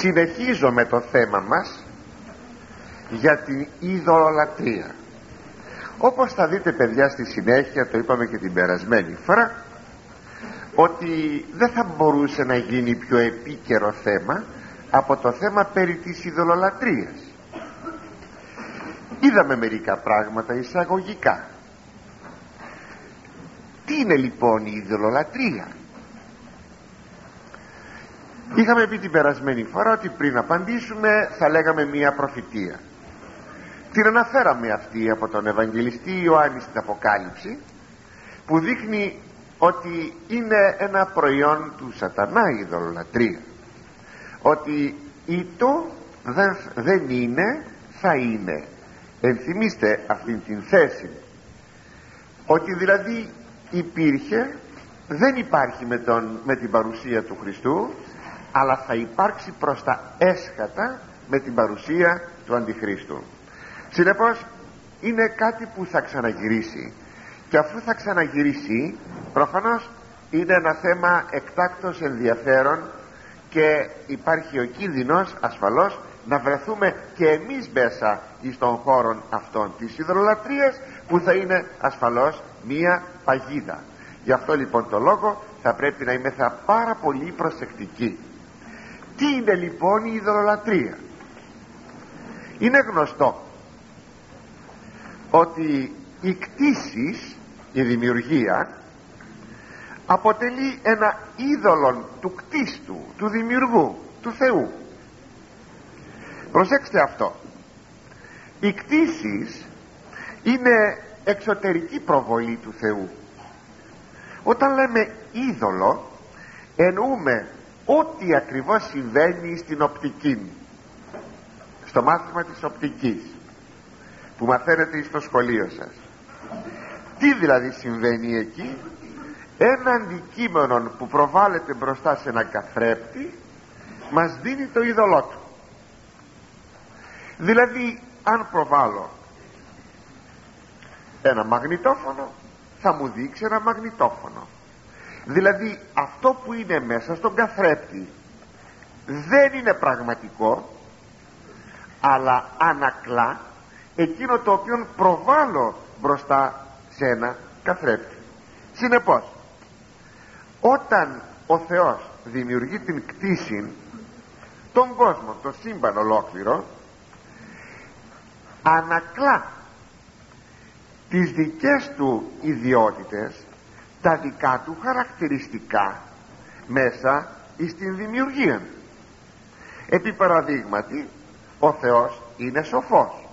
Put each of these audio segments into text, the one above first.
συνεχίζω με το θέμα μας για την ειδωλολατρία όπως θα δείτε παιδιά στη συνέχεια το είπαμε και την περασμένη φορά ότι δεν θα μπορούσε να γίνει πιο επίκαιρο θέμα από το θέμα περί της ειδωλολατρίας είδαμε μερικά πράγματα εισαγωγικά. Τι είναι λοιπόν η ειδωλολατρία είχαμε πει την περασμένη φορά ότι πριν απαντήσουμε θα λέγαμε μία προφητεία. Την αναφέραμε αυτή από τον Ευαγγελιστή Ιωάννης στην Αποκάλυψη που δείχνει ότι είναι ένα προϊόν του σατανά η ειδωλολατρία ότι ήτο δεν, δεν είναι θα είναι. Ενθυμίστε αυτήν την θέση. Ότι δηλαδή υπήρχε δεν υπάρχει με, τον, με την παρουσία του Χριστού αλλά θα υπάρξει προς τα έσχατα με την παρουσία του Αντιχρίστου. Συνεπώς είναι κάτι που θα ξαναγυρίσει. Και αφού θα ξαναγυρίσει προφανώς είναι ένα θέμα εκτάκτος ενδιαφέρον και υπάρχει ο κίνδυνος ασφαλώς να βρεθούμε και εμείς μέσα στον χώρο αυτών της υδρολατρίας που θα είναι ασφαλώς μία παγίδα. Γι' αυτό λοιπόν το λόγο θα πρέπει να είμαστε πάρα πολύ προσεκτικοί τι είναι λοιπόν η υδρολατρία είναι γνωστό ότι η κτήση η δημιουργία αποτελεί ένα είδωλο του κτίστου του δημιουργού του Θεού. Προσέξτε αυτό. Η κτήση είναι εξωτερική προβολή του Θεού. Όταν λέμε είδωλο εννοούμε ό,τι ακριβώς συμβαίνει στην οπτική στο μάθημα της οπτικής που μαθαίνετε στο σχολείο σας. Τι δηλαδή συμβαίνει εκεί; Ένα αντικείμενο που προβάλλεται μπροστά σε ένα καθρέπτη μας δίνει το είδωλό του. Δηλαδή αν προβάλλω ένα μαγνητόφωνο θα μου δείξει ένα μαγνητόφωνο δηλαδή αυτό που είναι μέσα στον καθρέπτη δεν είναι πραγματικό αλλά ανακλά εκείνο το οποίο προβάλλω μπροστά σε ένα καθρέπτη συνεπώς όταν ο Θεός δημιουργεί την κτήση τον κόσμο, το σύμπαν ολόκληρο ανακλά τις δικές του ιδιότητες τα δικά του χαρακτηριστικά μέσα στην δημιουργία επί παραδείγματι ο Θεός είναι σοφός.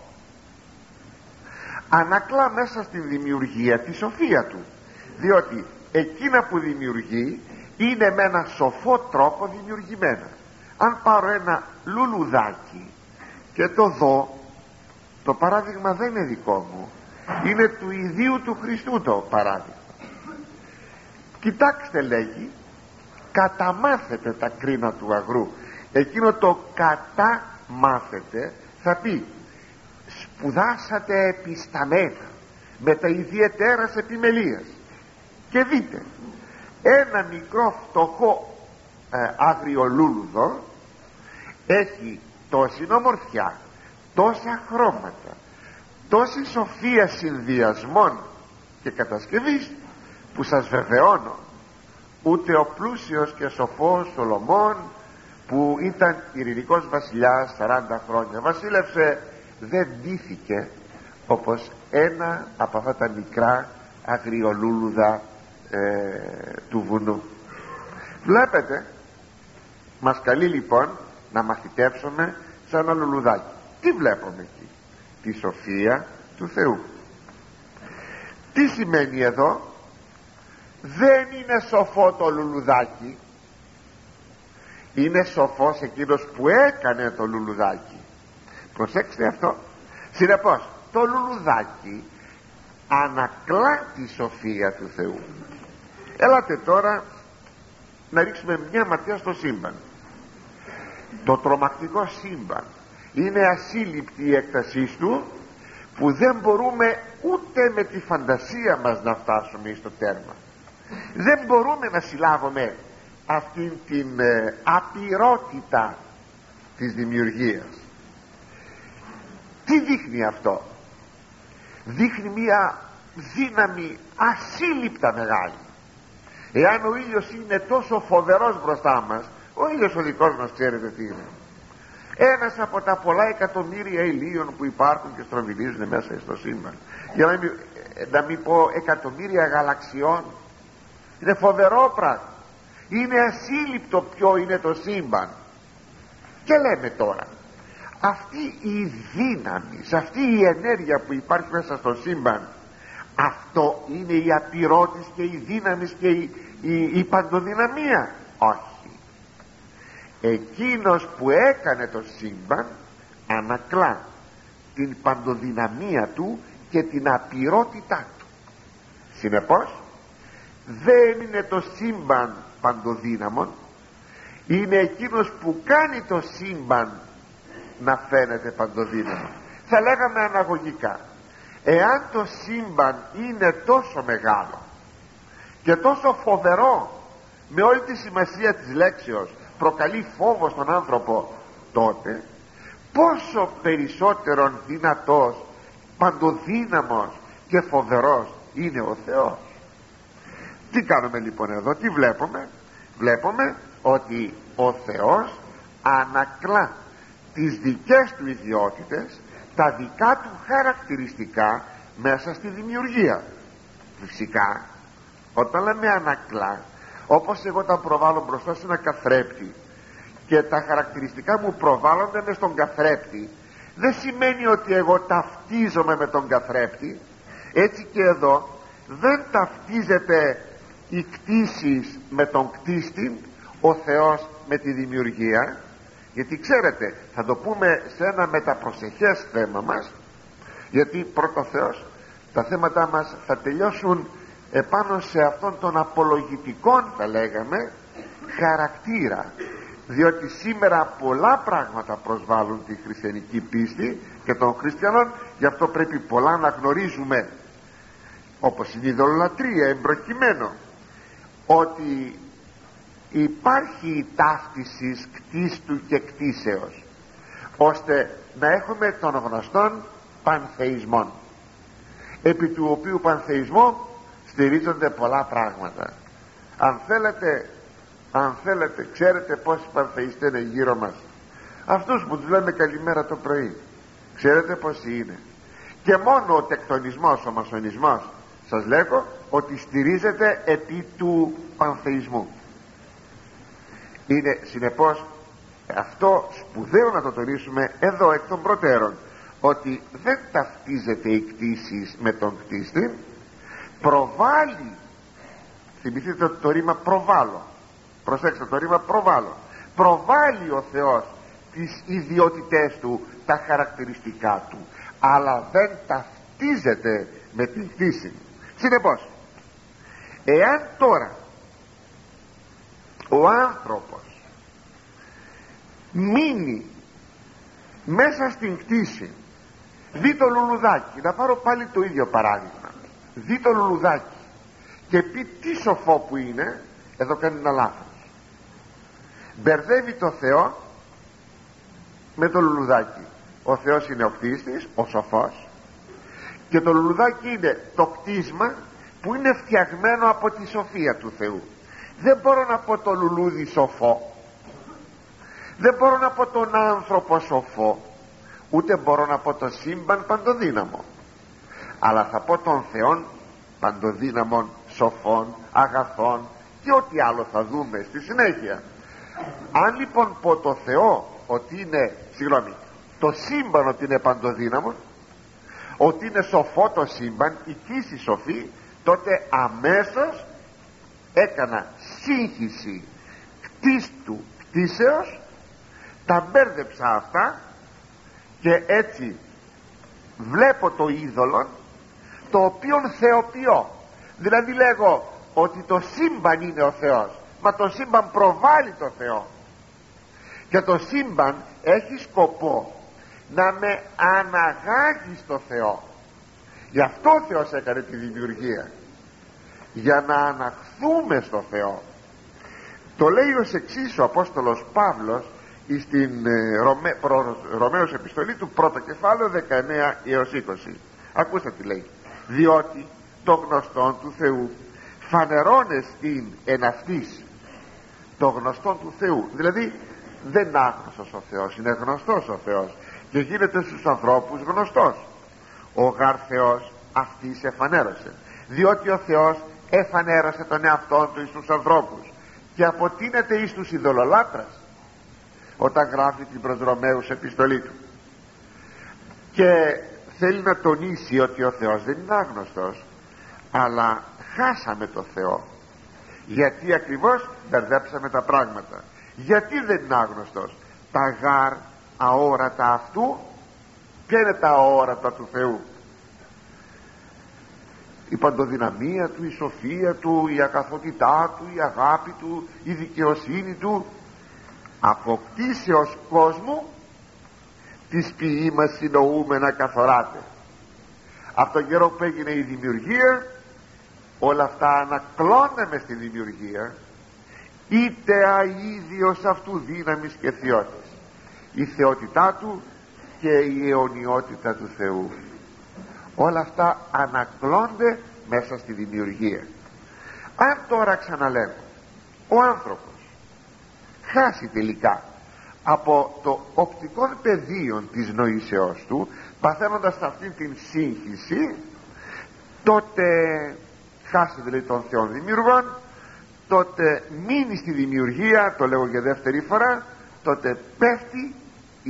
Ανακλά μέσα στην δημιουργία τη σοφία του διότι εκείνα που δημιουργεί είναι με ένα σοφό τρόπο δημιουργημένα. Αν πάρω ένα λουλουδάκι και το δω το παράδειγμα δεν είναι δικό μου. Είναι του ιδίου του Χριστού το παράδειγμα κοιτάξτε λέγει καταμάθετε τα κρίνα του αγρού εκείνο το καταμάθετε θα πει σπουδάσατε επισταμένα με τα ιδιαιτέρας επιμελίας και δείτε ένα μικρό φτωχό ε, αγριολούλουδο έχει τόση νομορφιά τόσα χρώματα τόση σοφία συνδυασμών και κατασκευής που σας βεβαιώνω ούτε ο πλούσιος και σοφός Σολομών που ήταν ειρηνικός βασιλιάς 40 χρόνια βασίλευσε δεν ντύθηκε όπως ένα από αυτά τα μικρά αγριολούλουδα ε, του βουνού. Βλέπετε μας καλεί λοιπόν να μαθητεύσουμε σαν ένα λουλουδάκι. Τι βλέπουμε εκεί; Τη σοφία του Θεού. Τι σημαίνει εδώ δεν είναι σοφό το λουλουδάκι. Είναι σοφός εκείνος που έκανε το λουλουδάκι. Προσέξτε αυτό. Συνεπώς το λουλουδάκι ανακλά τη σοφία του Θεού. Έλατε τώρα να ρίξουμε μια ματιά στο σύμπαν. Το τρομακτικό σύμπαν είναι ασύλληπτη η έκτασή του που δεν μπορούμε ούτε με τη φαντασία μας να φτάσουμε στο τέρμα δεν μπορούμε να συλλάβουμε αυτήν την ε, απειρότητα της δημιουργίας. Τι δείχνει αυτό; Δείχνει μια δύναμη ασύλληπτα μεγάλη. Εάν ο ήλιος είναι τόσο φοβερός μπροστά μας ο ήλιος ο δικός μας ξέρετε τι είναι. Ένας από τα πολλά εκατομμύρια ηλίων που υπάρχουν και στροβιλίζουν μέσα στο σύμπαν. Για να μην, να μην πω εκατομμύρια γαλαξιών είναι φοβερό πράγμα. Είναι ασύλληπτο ποιο είναι το σύμπαν. Και λέμε τώρα αυτή η δύναμη αυτή η ενέργεια που υπάρχει μέσα στο σύμπαν αυτό είναι η απειρότης και η δύναμης και η, η, η παντοδυναμία. Όχι. Εκείνος που έκανε το σύμπαν ανακλά την παντοδυναμία του και την απειρότητά του. Συνεπώς δεν είναι το σύμπαν παντοδύναμον. Είναι εκείνος που κάνει το σύμπαν να φαίνεται παντοδύναμο θα λέγαμε αναγωγικά εάν το σύμπαν είναι τόσο μεγάλο και τόσο φοβερό με όλη τη σημασία της λέξεως προκαλεί φόβο στον άνθρωπο τότε πόσο περισσότερον δυνατός παντοδύναμος και φοβερός είναι ο Θεός τι κάνουμε λοιπόν εδώ τι βλέπουμε; Βλέπουμε ότι ο Θεός ανακλά τις δικές του ιδιότητες τα δικά του χαρακτηριστικά μέσα στη δημιουργία. Φυσικά όταν λέμε ανακλά όπως εγώ τα προβάλλω μπροστά σε ένα καθρέπτη και τα χαρακτηριστικά μου προβάλλονται μες στον καθρέπτη δεν σημαίνει ότι εγώ ταυτίζομαι με τον καθρέπτη. Έτσι και εδώ δεν ταυτίζεται οι κτίσεις με τον κτίστη ο Θεός με τη δημιουργία. Γιατί ξέρετε θα το πούμε σε ένα μεταπροσεχές θέμα μας γιατί πρώτο Θεός τα θέματα μας θα τελειώσουν επάνω σε αυτόν τον απολογητικό θα λέγαμε χαρακτήρα. Διότι σήμερα πολλά πράγματα προσβάλλουν τη χριστιανική πίστη και των χριστιανών γι' αυτό πρέπει πολλά να γνωρίζουμε. Όπως είναι η δολολατρία εμπροκειμένο ότι υπάρχει η ταύτιση κτίστου και κτίσεως ώστε να έχουμε τον γνωστόν πανθεϊσμό επί του οποίου πανθεϊσμό στηρίζονται πολλά πράγματα. Αν θέλετε αν θέλετε ξέρετε πόσοι πανθεϊστές είναι γύρω μας. Αυτούς που τους λέμε καλημέρα το πρωί. Ξέρετε πόσοι είναι. Και μόνο ο τεκτονισμός ο μασονισμός σας λέγω ότι στηρίζεται επί του πανθεϊσμού. Είναι συνεπώς αυτό σπουδαίο να το τονίσουμε εδώ εκ των προτέρων ότι δεν ταυτίζεται η κτήση με τον κτίστη προβάλλει θυμηθείτε το, ρήμα προβάλλω προσέξτε το ρήμα προβάλλω προβάλλει ο Θεός τις ιδιότητές του τα χαρακτηριστικά του αλλά δεν ταυτίζεται με την κτήση συνεπώς εάν τώρα ο άνθρωπος μείνει μέσα στην κτήση δει το λουλουδάκι να πάρω πάλι το ίδιο παράδειγμα δει το λουλουδάκι και πει τι σοφό που είναι εδώ κάνει ένα λάθος. Μπερδεύει το Θεό με το λουλουδάκι. Ο Θεός είναι ο κτίστης, ο σοφός και το λουλουδάκι είναι το κτίσμα που είναι φτιαγμένο από τη σοφία του Θεού. Δεν μπορώ να πω το λουλούδι σοφό. Δεν μπορώ να πω τον άνθρωπο σοφό. Ούτε μπορώ να πω το σύμπαν παντοδύναμο. Αλλά θα πω τον Θεόν παντοδύναμων σοφών αγαθών και ό,τι άλλο θα δούμε στη συνέχεια. Αν λοιπόν πω το Θεό ότι είναι συγγνώμη το σύμπαν ότι είναι παντοδύναμο ότι είναι σοφό το σύμπαν η κοίηση σοφή τότε αμέσως έκανα σύγχυση κτίστου κτίσεως τα μπέρδεψα αυτά και έτσι βλέπω το είδωλο το οποίο θεοποιώ. Δηλαδή λέγω ότι το σύμπαν είναι ο Θεός μα το σύμπαν προβάλλει το Θεό. Και το σύμπαν έχει σκοπό να με αναγάγει στο Θεό. Γι' αυτό ο Θεός έκανε τη δημιουργία. Για να αναχθούμε στο Θεό. Το λέει ως εξής ο Απόστολος Παύλος στην ε, Ρωμέ, προ, Ρωμαίος επιστολή του πρώτο κεφάλαιο 19 έως 20 ακούστε τι λέει. Διότι το γνωστό του Θεού φανερώνες την εν αυτής το γνωστό του Θεού. Δηλαδή δεν είναι άγνωστος ο Θεός είναι γνωστός ο Θεός και γίνεται στους ανθρώπους γνωστός. Ο γαρ Θεός αυτής εφανέρωσε διότι ο Θεός εφανέρωσε τον εαυτό του εις τους ανθρώπους και αποτείνεται εις τους ειδωλολάτρας όταν γράφει την προς Ρωμαίους επιστολή του. Και θέλει να τονίσει ότι ο Θεός δεν είναι άγνωστος αλλά χάσαμε το Θεό. Γιατί ακριβώς; Μπερδέψαμε τα πράγματα. Γιατί δεν είναι άγνωστος; Τα γάρ αόρατα αυτού. Ποια είναι τα αόρατα του Θεού; Η παντοδυναμία του, η σοφία του, η ακαθότητά του, η αγάπη του, η δικαιοσύνη του. Αποκτήσεως κόσμου της ποιή μας συνοούμε να καθοράτε από τον καιρό που έγινε η δημιουργία όλα αυτά ανακλώναμε στη δημιουργία είτε αίδιος αυτού δύναμης και θεότητας η θεότητά του και η αιωνιότητα του Θεού. Όλα αυτά ανακλώνται μέσα στη δημιουργία. Αν τώρα ξαναλέω ο άνθρωπος χάσει τελικά από το οπτικό πεδίο της νοήσεώς του παθαίνοντας αυτήν την σύγχυση τότε χάσει δηλαδή των θεών δημιουργών τότε μείνει στη δημιουργία το λέγω για δεύτερη φορά τότε πέφτει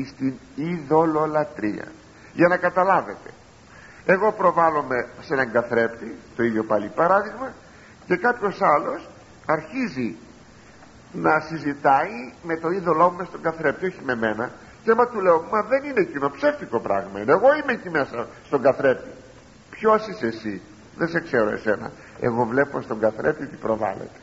στην ειδωλολατρία για να καταλάβετε εγώ προβάλλομαι σε έναν καθρέπτη το ίδιο πάλι παράδειγμα και κάποιος άλλος αρχίζει να συζητάει με το είδωλό μου στον καθρέπτη όχι με μένα. Και άμα του λέω μα δεν είναι εκείνο ψεύτικο πράγμα είναι. Εγώ είμαι εκεί μέσα στον καθρέπτη ποιος είσαι εσύ; Δεν σε ξέρω εσένα. Εγώ βλέπω στον καθρέπτη τι προβάλλεται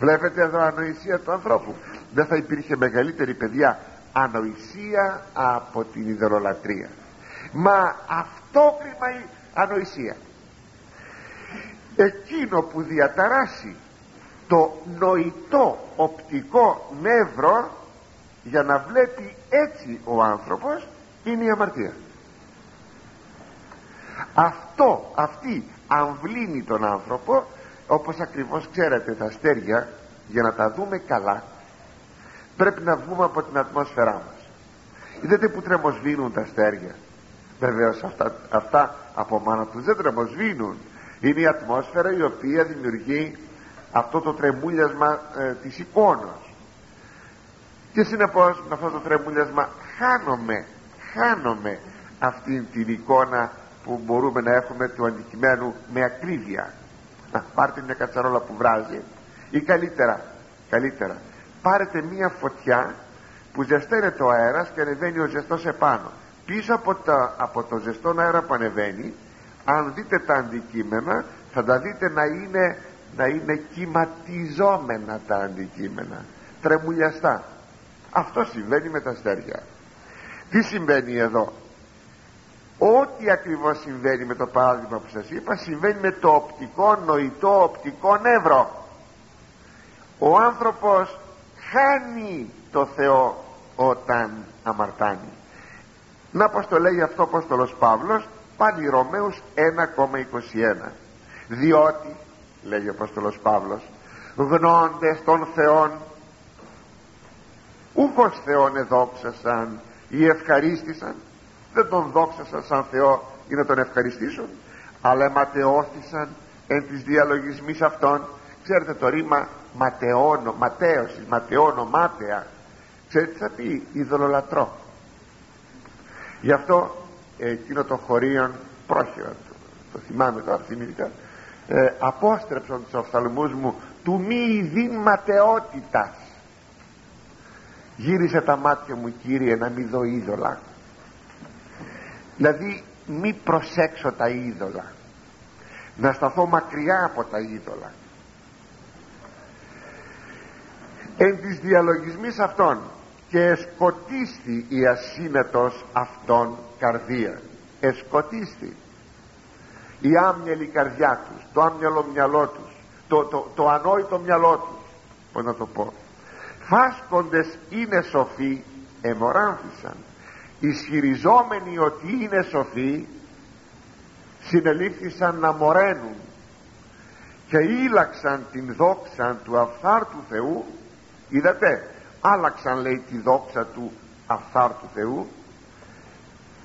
βλέπετε εδώ ανοησία του ανθρώπου. Δεν θα υπήρχε μεγαλύτερη παιδιά ανοησία από την ιδεολατρία μα αυτόκριμα η ανοησία. Εκείνο που διαταράσει το νοητό οπτικό νεύρο για να βλέπει έτσι ο άνθρωπος είναι η αμαρτία. Αυτό αυτή αμβλύνει τον άνθρωπο όπως ακριβώς ξέρετε τα αστέρια για να τα δούμε καλά πρέπει να βγούμε από την ατμόσφαιρά μας. Είδατε που τρεμοσβήνουν τα αστέρια; Βεβαίως αυτά, αυτά από μάνα τους δεν τρεμοσβήνουν. Είναι η ατμόσφαιρα η οποία δημιουργεί αυτό το τρεμούλιασμα ε, της εικόνας. Και συνεπώς με αυτό το τρεμούλιασμα χάνομαι χάνομαι αυτή την εικόνα που μπορούμε να έχουμε του αντικειμένου με ακρίβεια. Να πάρτε μια κατσαρόλα που βράζει ή καλύτερα καλύτερα πάρετε μια φωτιά που ζεσταίνεται το αέρας και ανεβαίνει ο ζεστός επάνω. Πίσω από, τα, από το ζεστό αέρα που ανεβαίνει αν δείτε τα αντικείμενα θα τα δείτε να είναι να είναι κυματιζόμενα τα αντικείμενα τρεμουλιαστά. Αυτό συμβαίνει με τα αστέρια. Τι συμβαίνει εδώ; Ό,τι ακριβώς συμβαίνει με το παράδειγμα που σας είπα συμβαίνει με το οπτικό νοητό οπτικό νεύρο. Ο άνθρωπος χάνει το Θεό όταν αμαρτάνει. Να πως το λέει αυτό Απόστολος Παύλος πάλι Ρωμαίους 1,21 διότι λέει ο Απόστολος Παύλος γνώντες των Θεών ούχος Θεόν εδόξασαν ή ευχαρίστησαν δεν τον δόξασαν σαν Θεό για να τον ευχαριστήσουν αλλά ματαιώθησαν εν της διαλογισμής αυτών. Ξέρετε το ρήμα ματαιώνω, ματέωση, ματαιώνω, μάταια. Ξέρετε τι θα πει ειδωλολατρό γι' αυτό εκείνο το χωρίον πρόχειρο το, το θυμάμαι τώρα θυμήθηκα ε, απόστρεψαν τους οφθαλμούς μου του μη ειδήν ματαιότητας γύρισε τα μάτια μου Κύριε να μην δω είδωλα. Δηλαδή μη προσέξω τα είδωλα. Να σταθώ μακριά από τα είδωλα εν της διαλογισμής αυτών και εσκοτίστη η ασύνετος αυτών καρδία. Εσκοτίστη. Η άμυαλη καρδιά τους το άμυαλο μυαλό τους το, το, το ανόητο μυαλό τους. Πώς να το πω. Φάσκοντες είναι σοφοί εμοράνθησαν ισχυριζόμενοι ότι είναι σοφοί συνελήφθησαν να μοραίνουν και ήλαξαν την δόξα του αφθάρτου Θεού είδατε άλλαξαν λέει τη δόξα του αφθάρτου Θεού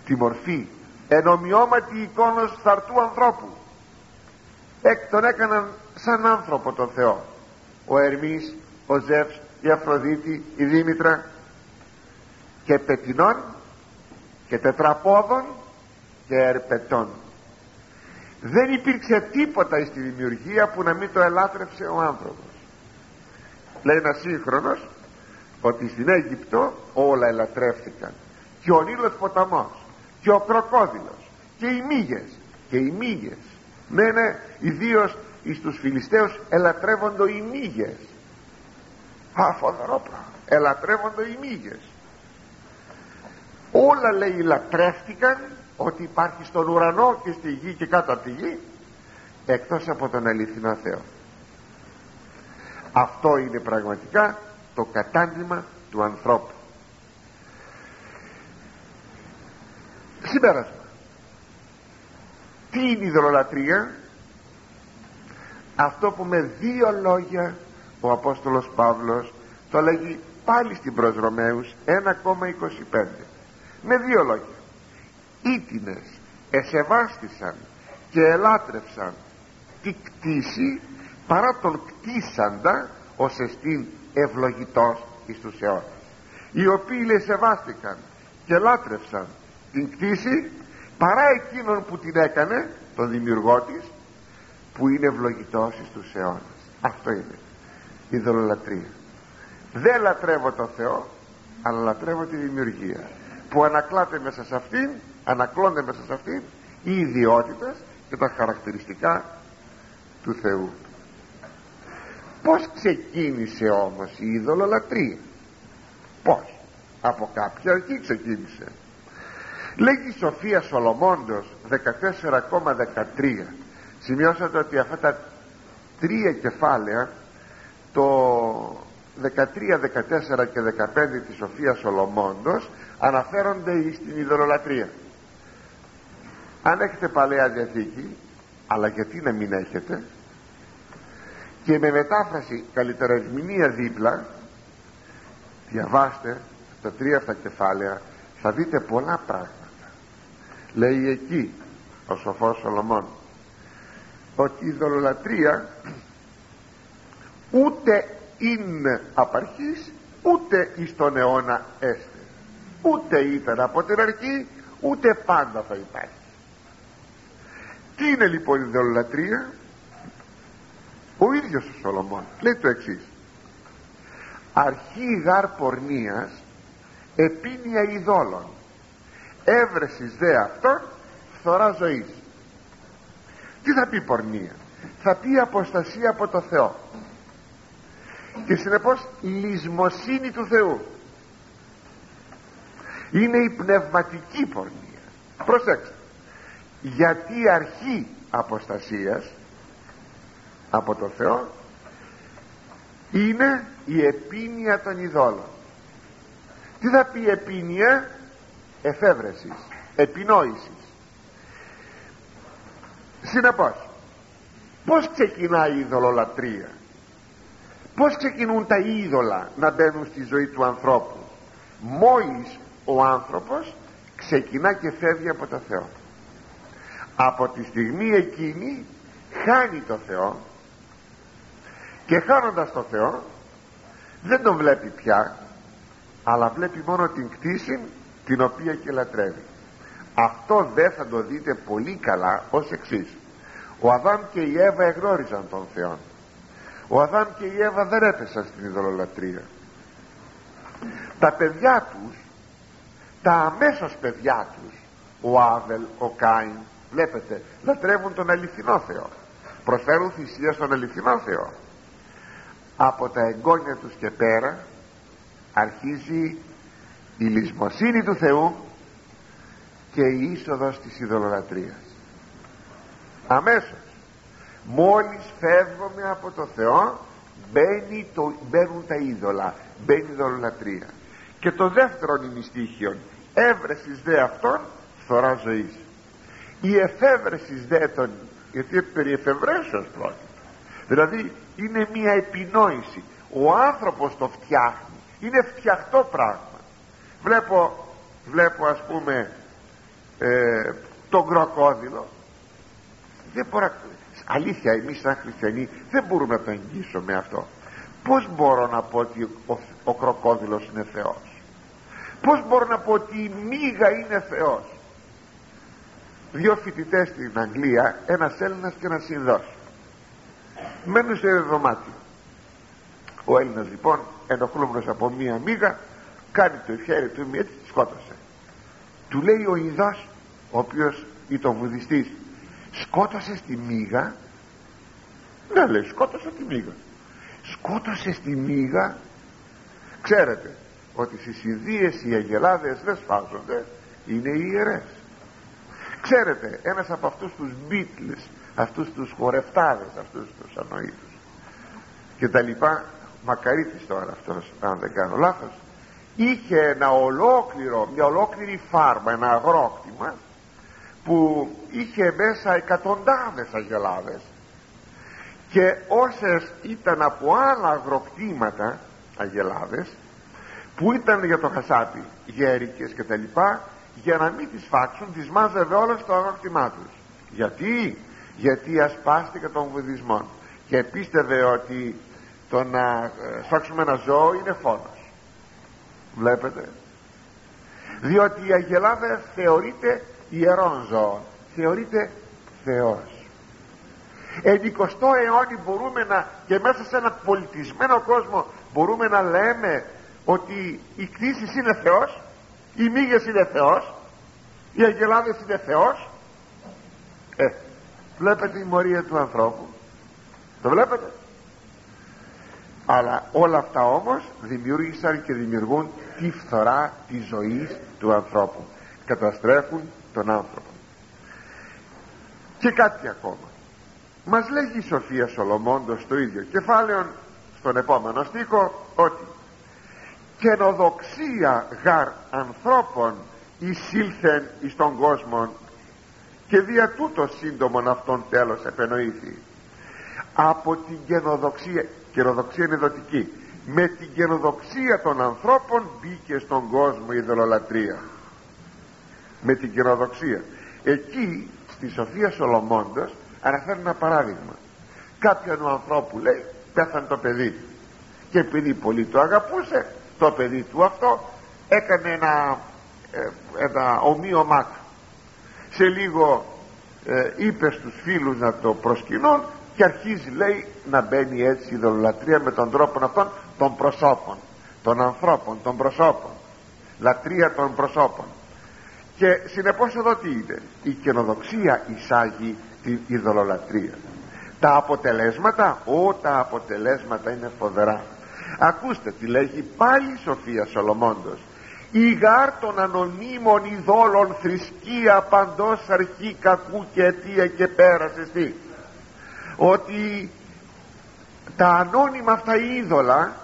τη μορφή ενομοιώματη εικόνος θαρτού ανθρώπου. Εκ τον έκαναν σαν άνθρωπο τον Θεό ο Ερμής, ο Ζεύς, η Αφροδίτη, η Δήμητρα. Και πετινών και τετραπόδων και ερπετών. Δεν υπήρξε τίποτα στη δημιουργία που να μην το ελάτρευσε ο άνθρωπος λέει ένας σύγχρονος ότι στην Αίγυπτο όλα ελατρεύτηκαν. Και ο Νείλος ποταμός και ο κροκόδιλος και οι μύγες και οι μύγες. Ναι ναι ιδίως εις τους Φιλιστέους ελατρεύονται οι μύγες. Α φοβερό πράγμα. Ελατρεύονται οι μύγες. Όλα λέει λατρεύτηκαν ότι υπάρχει στον ουρανό και στη γη και κάτω από τη γη εκτός από τον αληθινό Θεό αυτό είναι πραγματικά το κατάντημα του ανθρώπου. Συμπέρασμα. Τι είναι η δρολατρία αυτό που με δύο λόγια ο Απόστολος Παύλος το λέγει πάλι στην προς Ρωμαίους 1,25 με δύο λόγια. Ήτινες εσεβάστησαν και ελάτρευσαν τη κτήση παρά τον κτίσαντα ως εστίν ευλογητός εις τους αιώνας οι οποίοι λέει σεβάστηκαν και λάτρευσαν την κτήση παρά εκείνον που την έκανε τον δημιουργό της που είναι ευλογητός εις τους αιώνας αυτό είναι η δολολατρία δεν λατρεύω τον Θεό αλλά λατρεύω τη δημιουργία που ανακλάται μέσα σε αυτήν ανακλώνται μέσα σε αυτήν οι ιδιότητες και τα χαρακτηριστικά του Θεού πως ξεκίνησε όμως η ειδωλολατρία πως από κάποια αρχή ξεκίνησε. Λέγει η Σοφία Σολομώντος 14,13 σημειώσατε ότι αυτά τα τρία κεφάλαια το 13, 14 και 15 της Σοφίας Σολομώντος αναφέρονται στην ειδωλολατρία. Αν έχετε παλαιά διαθήκη αλλά γιατί να μην έχετε και με μετάφραση ερμηνεία δίπλα διαβάστε τα τρία αυτά κεφάλαια θα δείτε πολλά πράγματα. Λέει εκεί ο σοφός Σολομών ότι η δολολατρία ούτε είναι απαρχής ούτε εις τον αιώνα έστε ούτε ήταν από την αρχή ούτε πάντα θα υπάρχει. Τι είναι λοιπόν η δολολατρία ο ίδιος ο Σολομών. Λέει το εξής. Αρχή γάρ πορνείας επίνια ειδόλων. Έβρεσης δε αυτόν φθορά ζωής. Τι θα πει πορνεία; Θα πει αποστασία από το Θεό. Και συνεπώς λυσμοσύνη του Θεού. Είναι η πνευματική πορνεία. Προσέξτε. Γιατί η αρχή αποστασίας από το Θεό είναι η επίνεια των ειδόλων. Τι θα πει επίνεια; Εφεύρεσης επινόησης. Συνεπώς πως ξεκινάει η ειδωλολατρία πως ξεκινούν τα είδωλα να μπαίνουν στη ζωή του ανθρώπου; Μόλις ο άνθρωπος ξεκινά και φεύγει από το Θεό. Από τη στιγμή εκείνη χάνει το Θεό και χάνοντας το Θεό δεν τον βλέπει πια αλλά βλέπει μόνο την κτήση την οποία και λατρεύει. Αυτό δεν θα το δείτε πολύ καλά ως εξής. ο Αδάμ και η Εύα εγνώριζαν τον Θεό ο Αδάμ και η Εύα δεν έπεσαν στην ειδωλολατρία τα παιδιά τους τα αμέσως παιδιά τους ο Άβελ, ο Κάιν βλέπετε λατρεύουν τον αληθινό Θεό. Προσφέρουν θυσία στον αληθινό Θεό από τα εγγόνια τους και πέρα αρχίζει η λησμοσύνη του Θεού και η είσοδος της ειδωλολατρίας αμέσως μόλις φεύγουμε από το Θεό μπαίνει το, μπαίνουν τα είδωλα μπαίνει η δολολατρία και το δεύτερο είναι στίχιο έβρεσης δε αυτόν φθορά ζωής. Η εφεύρεσης δε των γιατί περί εφευρέσεως πρόκειται δηλαδή είναι μια επινόηση. Ο άνθρωπος το φτιάχνει. Είναι φτιαχτό πράγμα. Βλέπω βλέπω ας πούμε ε, τον κροκόδιλο. Δεν μπορώ αλήθεια εμείς σαν χριστιανοί δεν μπορούμε να το εγγύσουμε αυτό. Πως μπορώ να πω ότι ο, ο κροκόδιλος είναι Θεός; Πως μπορώ να πω ότι η μύγα είναι Θεός; Δύο φοιτητές στην Αγγλία ένας Έλληνας και ένας Ινδός μένουν σε δωμάτιο. Ο Έλληνας λοιπόν ενοχλούμενος από μία μύγα κάνει το χέρι του μία έτσι σκότωσε. Του λέει ο Ινδός ο οποίος ήταν βουδιστής σκότωσε τη μύγα ναι λέει σκότωσε τη μύγα σκότωσε τη μύγα ξέρετε ότι στις Ινδίες οι αγελάδες δεν σφάζονται είναι ιερές. Ξέρετε ένας από αυτούς τους Beatles αυτούς τους χορευτάδες αυτούς τους ανοήτους. Και τα λοιπά. Μακαρίτης τώρα αυτός αν δεν κάνω λάθος είχε ένα ολόκληρο μια ολόκληρη φάρμα ένα αγρόκτημα που είχε μέσα εκατοντάδες αγελάδες. Και όσες ήταν από άλλα αγροκτήματα αγελάδες που ήταν για το χασάπι γέρικες και τα λοιπά για να μην τις φάξουν τις μάζευε όλα στο αγροκτημά τους. Γιατί; Γιατί ασπάστηκε τον βουδισμό και πίστευε ότι το να ε, σφάξουμε ένα ζώο είναι φόνος. Βλέπετε. Διότι η αγελάδα θεωρείται ιερόν ζώο θεωρείται Θεός. Εν 20ο αιώνι μπορούμε να και μέσα σε ένα πολιτισμένο κόσμο μπορούμε να λέμε ότι η κτήση είναι Θεός οι μύγες είναι Θεός οι αγελάδες είναι Θεός ε, βλέπετε η μορία του ανθρώπου. Το βλέπετε. Αλλά όλα αυτά όμως δημιούργησαν και δημιουργούν τη φθορά της ζωής του ανθρώπου. Καταστρέφουν τον άνθρωπο. Και κάτι ακόμα. Μας λέγει η Σοφία Σολομώντος το ίδιο κεφάλαιο στον επόμενο στίχο ότι καινοδοξία γαρ ανθρώπων εισήλθεν εις τον κόσμο και δια τούτο σύντομον αυτόν τέλος επενοήθη από την καινοδοξία καινοδοξία είναι δοτική. Με την καινοδοξία των ανθρώπων μπήκε στον κόσμο η δολολατρία με την καινοδοξία. Εκεί στη Σοφία Σολομώντος αναφέρει ένα παράδειγμα. Κάποιον ανθρώπου λέει πέθανε το παιδί και επειδή πολύ το αγαπούσε το παιδί του αυτό έκανε ένα, ε, ένα ομοίωμά σε λίγο ε, είπε στους φίλους να το προσκυνούν και αρχίζει λέει να μπαίνει έτσι η δολολατρία με τον τρόπο αυτόν των προσώπων των ανθρώπων, των προσώπων. Λατρεία των προσώπων. Και συνεπώς εδώ τι είναι; Η καινοδοξία εισάγει την ειδωλολατρία τα αποτελέσματα ό τα αποτελέσματα είναι φοβερά. Ακούστε τι λέγει πάλι η Σοφία Σολομώντος η γάρ των ανωνύμων ειδόλων θρησκεία παντός αρχή κακού και αιτία και πέρασε τι ότι τα ανώνυμα αυτά είδωλα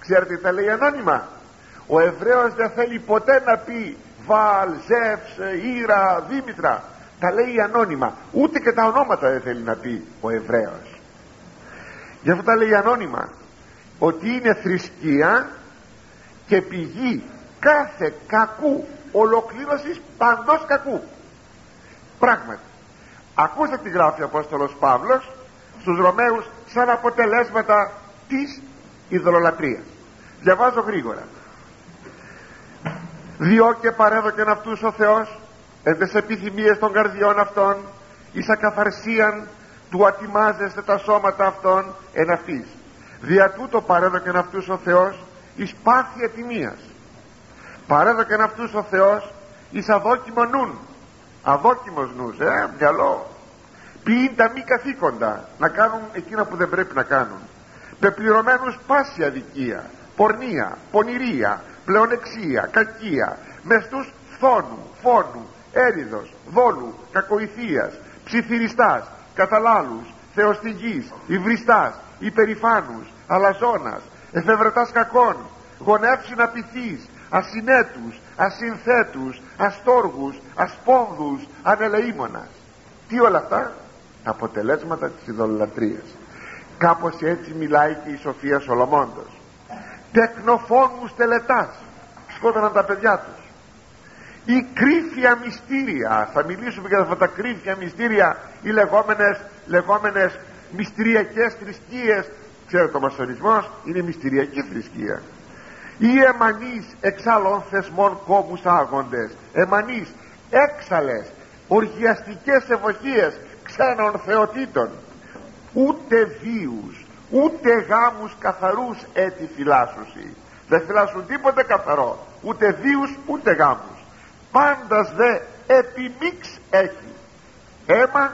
ξέρετε τι τα λέει ανώνυμα; Ο Εβραίος δεν θέλει ποτέ να πει Βάλ, Ζεύς, Ήρα, Δήμητρα. Τα λέει ανώνυμα. Ούτε και τα ονόματα δεν θέλει να πει ο Εβραίος. Γι' αυτό τα λέει ανώνυμα. Ότι είναι θρησκεία και πηγή κάθε κακού ολοκλήρωσης παντός κακού. Πράγματι ακούστε τι γράφει ο Απόστολος Παύλος στους Ρωμαίους σαν αποτελέσματα της ειδωλολατρίας διαβάζω γρήγορα. Διό και παρέδοκεν αυτούς ο Θεός εν τες επιθυμίες των καρδιών αυτών εις ακαθαρσίαν του ατιμάζεστε τα σώματα αυτών εν αυτής. Δια τούτο παρέδοκεν αυτούς ο Θεός εις πάθη ατιμίας παρέδοκεν αυτούς ο Θεός εις αδόκιμο νουν. Αδόκιμος νους ε μυαλό. Ποιήν τα μη καθήκοντα να κάνουν εκείνα που δεν πρέπει να κάνουν. Πεπληρωμένους πάση αδικία πορνεία, πονηρία πλεονεξία, κακία. Μεστούς φθόνου, φόνου έριδος, δόλου, κακοηθείας ψιθυριστάς, καταλάλους θεοστηγής, υβριστάς υπερηφάνους αλαζόνας εφευρετάς κακών γονεύσιν απειθείς ασυνέτους ασυνθέτους αστόργους ασπόνδους ανελεήμονας τι όλα αυτά; Αποτελέσματα της ειδωλολατρίας κάπως έτσι μιλάει και η Σοφία Σολομώντος. Τεκνοφόνους τελετάς. Σκότωναν τα παιδιά τους. Ή κρύφια μυστήρια. Θα μιλήσουμε για αυτά τα κρύφια μυστήρια οι λεγόμενες, λεγόμενες μυστηριακές θρησκείες. Ξέρετε ο μασονισμός είναι μυστηριακή θρησκεία ή εμανείς εξάλλων θεσμών κόμμους άγοντες. Εμανείς έξαλες οργιαστικές ευοχίες ξένων θεοτήτων. Ούτε βίους ούτε γάμους καθαρούς έτη φυλάσσουσι δεν φυλάσσουν τίποτε καθαρό ούτε βίους ούτε γάμους. Πάντας δε επιμίξ έχει. Αίμα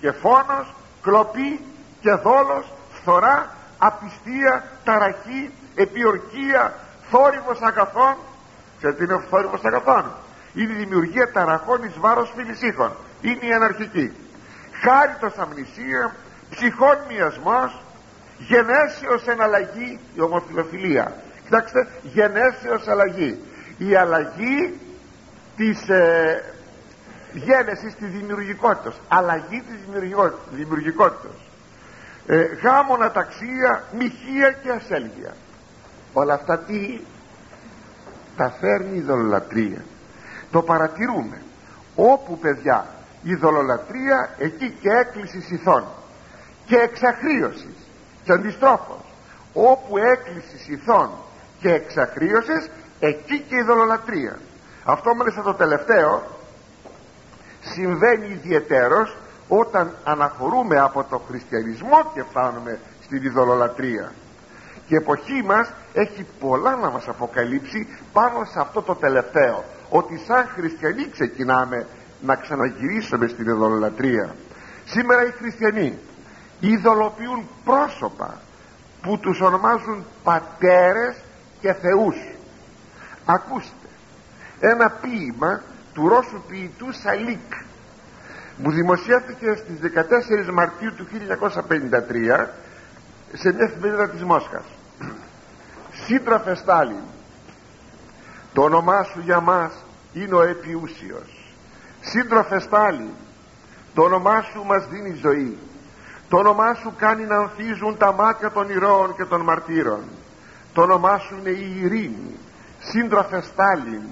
και φόνος κλοπή και δόλος φθορά απιστία ταραχή επιορκία θόρυβος αγαθών ξέρετε είναι ο θόρυβος αγαθών. Είναι η δημιουργία ταραχών εις βάρος φιλισίχων είναι η αναρχική. Χάριτος αμνησία ψυχών μιασμός γενέσεως εναλλαγή η ομοφιλοφιλία. Κοιτάξτε γενέσεως αλλαγή. Η αλλαγή της ε, γένεσης της δημιουργικότητας. Αλλαγή της δημιουργικότητας. Ε, γάμων αταξία μοιχεία και ασέλγεια όλα αυτά τι τα φέρνει η δολολατρία το παρατηρούμε. Όπου παιδιά η δολολατρία εκεί και έκκληση ηθών και εξαχρίωσης και αντιστρόφως. Όπου έκκληση ηθών και εξαχρίωσης εκεί και η δολολατρία αυτό μάλιστα το τελευταίο συμβαίνει ιδιαιτέρως όταν αναχωρούμε από το χριστιανισμό και φτάνουμε στην ειδωλολατρία και η εποχή μας έχει πολλά να μας αποκαλύψει πάνω σε αυτό το τελευταίο ότι σαν χριστιανοί ξεκινάμε να ξαναγυρίσουμε στην ειδωλολατρία σήμερα οι χριστιανοί ειδωλοποιούν πρόσωπα που τους ονομάζουν πατέρες και θεούς. Ακούστε ένα ποίημα του Ρώσου ποιητού Σαλίκ που δημοσιεύτηκε στις 14 Μαρτίου του 1953 σε μια εφημερίδα της Μόσχας σύντροφε Στάλιν το όνομά σου για μας είναι ο επιούσιος. Σύντροφε Στάλιν το όνομά σου μας δίνει ζωή. Το όνομά σου κάνει να ανθίζουν τα μάτια των ηρώων και των μαρτύρων. Το όνομά σου είναι η ειρήνη. Σύντροφε Στάλιν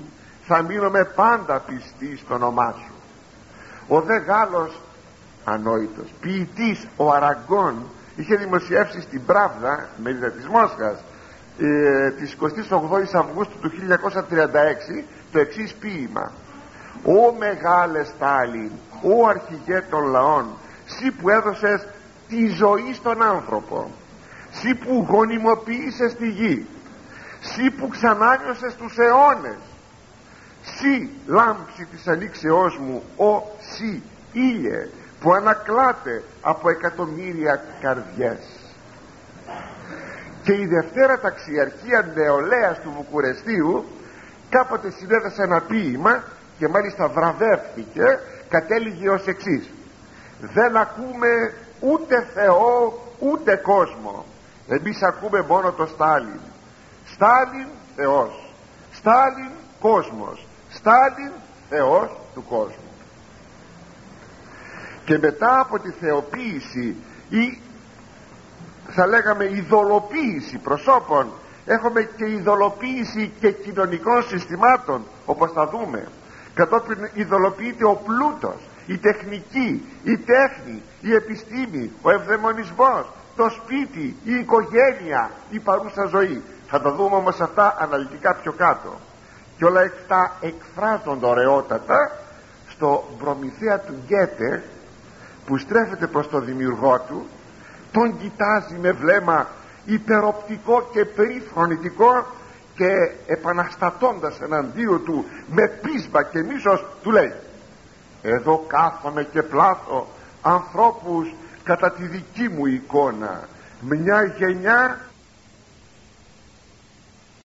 θα μείνουμε πάντα πιστοί στο όνομά σου. Ο δε Γάλλος ανόητος ποιητής ο Αραγκόν είχε δημοσιεύσει στην Πράβδα μερίδα της Μόσχας ε, της 28ης Αυγούστου του 1936 το εξής ποίημα. «Ω μεγάλες Στάλιν, ο αρχηγέ των λαών, σύ που έδωσες τη ζωή στον άνθρωπο, σύ που γονιμοποίησες τη γη, σύ που ξανάνιωσες τους αιώνες, σύ λάμψη της ανοίξεώς μου, ο σύ ήλιε που ανακλάται από εκατομμύρια καρδιές και η Δευτέρα Ταξιαρχία Νεολαίας του Βουκουρεστίου κάποτε συνέδεσε ένα ποίημα και μάλιστα βραβεύτηκε κατέληγε ως εξής. Δεν ακούμε ούτε Θεό ούτε κόσμο. Εμείς ακούμε μόνο το Στάλιν. Στάλιν Θεός. Στάλιν κόσμος. Στάλιν Θεός του κόσμου και μετά από τη θεοποίηση ή θα λέγαμε ειδωλοποίηση προσώπων έχουμε και ειδωλοποίηση και κοινωνικών συστημάτων όπως θα δούμε κατόπιν ειδωλοποιείται ο πλούτος η τεχνική, η τέχνη, η επιστήμη, ο ευδαιμονισμός, το σπίτι, η οικογένεια, η παρούσα ζωή. Θα τα δούμε όμως αυτά αναλυτικά πιο κάτω. Και όλα αυτά εκφράζονται ωραιότατα στο προμηθέα του Γκέτε που στρέφεται προς το δημιουργό του τον κοιτάζει με βλέμμα υπεροπτικό και περιφρονητικό και επαναστατώντας εναντίον του με πείσμα και μίσος του λέει εδώ κάθομαι και πλάθω ανθρώπους κατά τη δική μου εικόνα. Μια γενιά